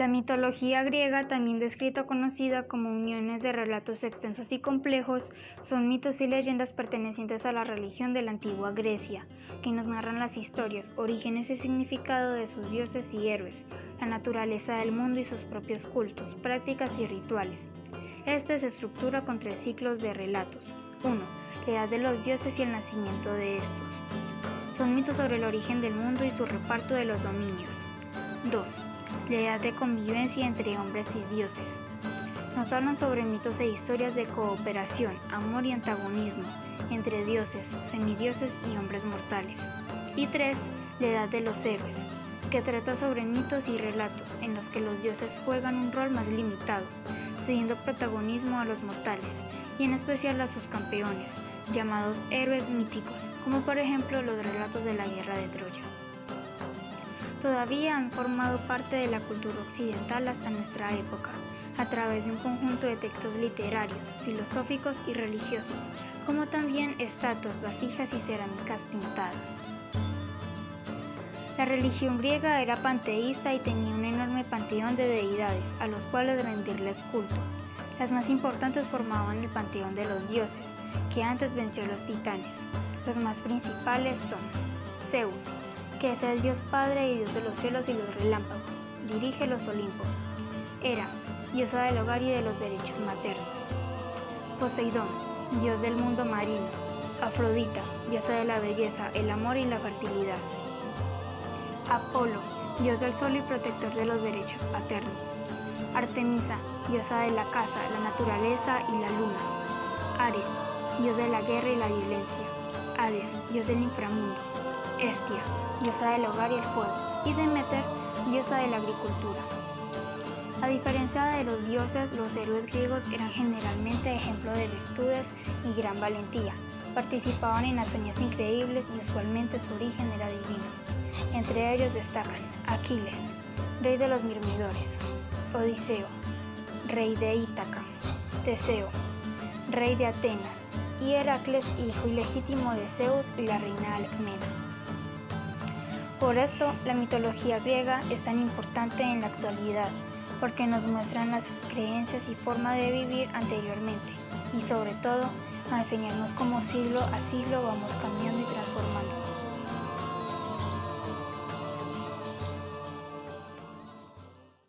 La mitología griega, también descrita o conocida como uniones de relatos extensos y complejos, son mitos y leyendas pertenecientes a la religión de la antigua Grecia, que nos narran las historias, orígenes y significado de sus dioses y héroes, la naturaleza del mundo y sus propios cultos, prácticas y rituales. Este se estructura con tres ciclos de relatos. 1. La edad de los dioses y el nacimiento de estos. Son mitos sobre el origen del mundo y su reparto de los dominios. 2 edad de convivencia entre hombres y dioses. Nos hablan sobre mitos e historias de cooperación, amor y antagonismo entre dioses, semidioses y hombres mortales. Y 3. La edad de los héroes, que trata sobre mitos y relatos en los que los dioses juegan un rol más limitado, cediendo protagonismo a los mortales, y en especial a sus campeones, llamados héroes míticos, como por ejemplo los relatos de la guerra de Troya todavía han formado parte de la cultura occidental hasta nuestra época, a través de un conjunto de textos literarios, filosóficos y religiosos, como también estatuas, vasijas y cerámicas pintadas. La religión griega era panteísta y tenía un enorme panteón de deidades a los cuales rendirles culto. Las más importantes formaban el panteón de los dioses, que antes venció a los titanes. Los más principales son Zeus, que es el Dios Padre y Dios de los cielos y los relámpagos, dirige los Olimpos. Hera, diosa del hogar y de los derechos maternos. Poseidón, dios del mundo marino. Afrodita, diosa de la belleza, el amor y la fertilidad. Apolo, dios del sol y protector de los derechos paternos. Artemisa, diosa de la casa, la naturaleza y la luna. Ares, dios de la guerra y la violencia. Hades, dios del inframundo. Estia, diosa del hogar y el fuego, y Demeter, diosa de la agricultura. A diferencia de los dioses, los héroes griegos eran generalmente ejemplo de virtudes y gran valentía. Participaban en hazañas increíbles y usualmente su origen era divino. Entre ellos destacan Aquiles, rey de los mirmidores, Odiseo, rey de Ítaca, Teseo, rey de Atenas, y Heracles, hijo ilegítimo de Zeus y la reina Alcmena. Por esto, la mitología griega es tan importante en la actualidad, porque nos muestran las creencias y forma de vivir anteriormente, y sobre todo, a enseñarnos cómo siglo a siglo vamos cambiando y transformando.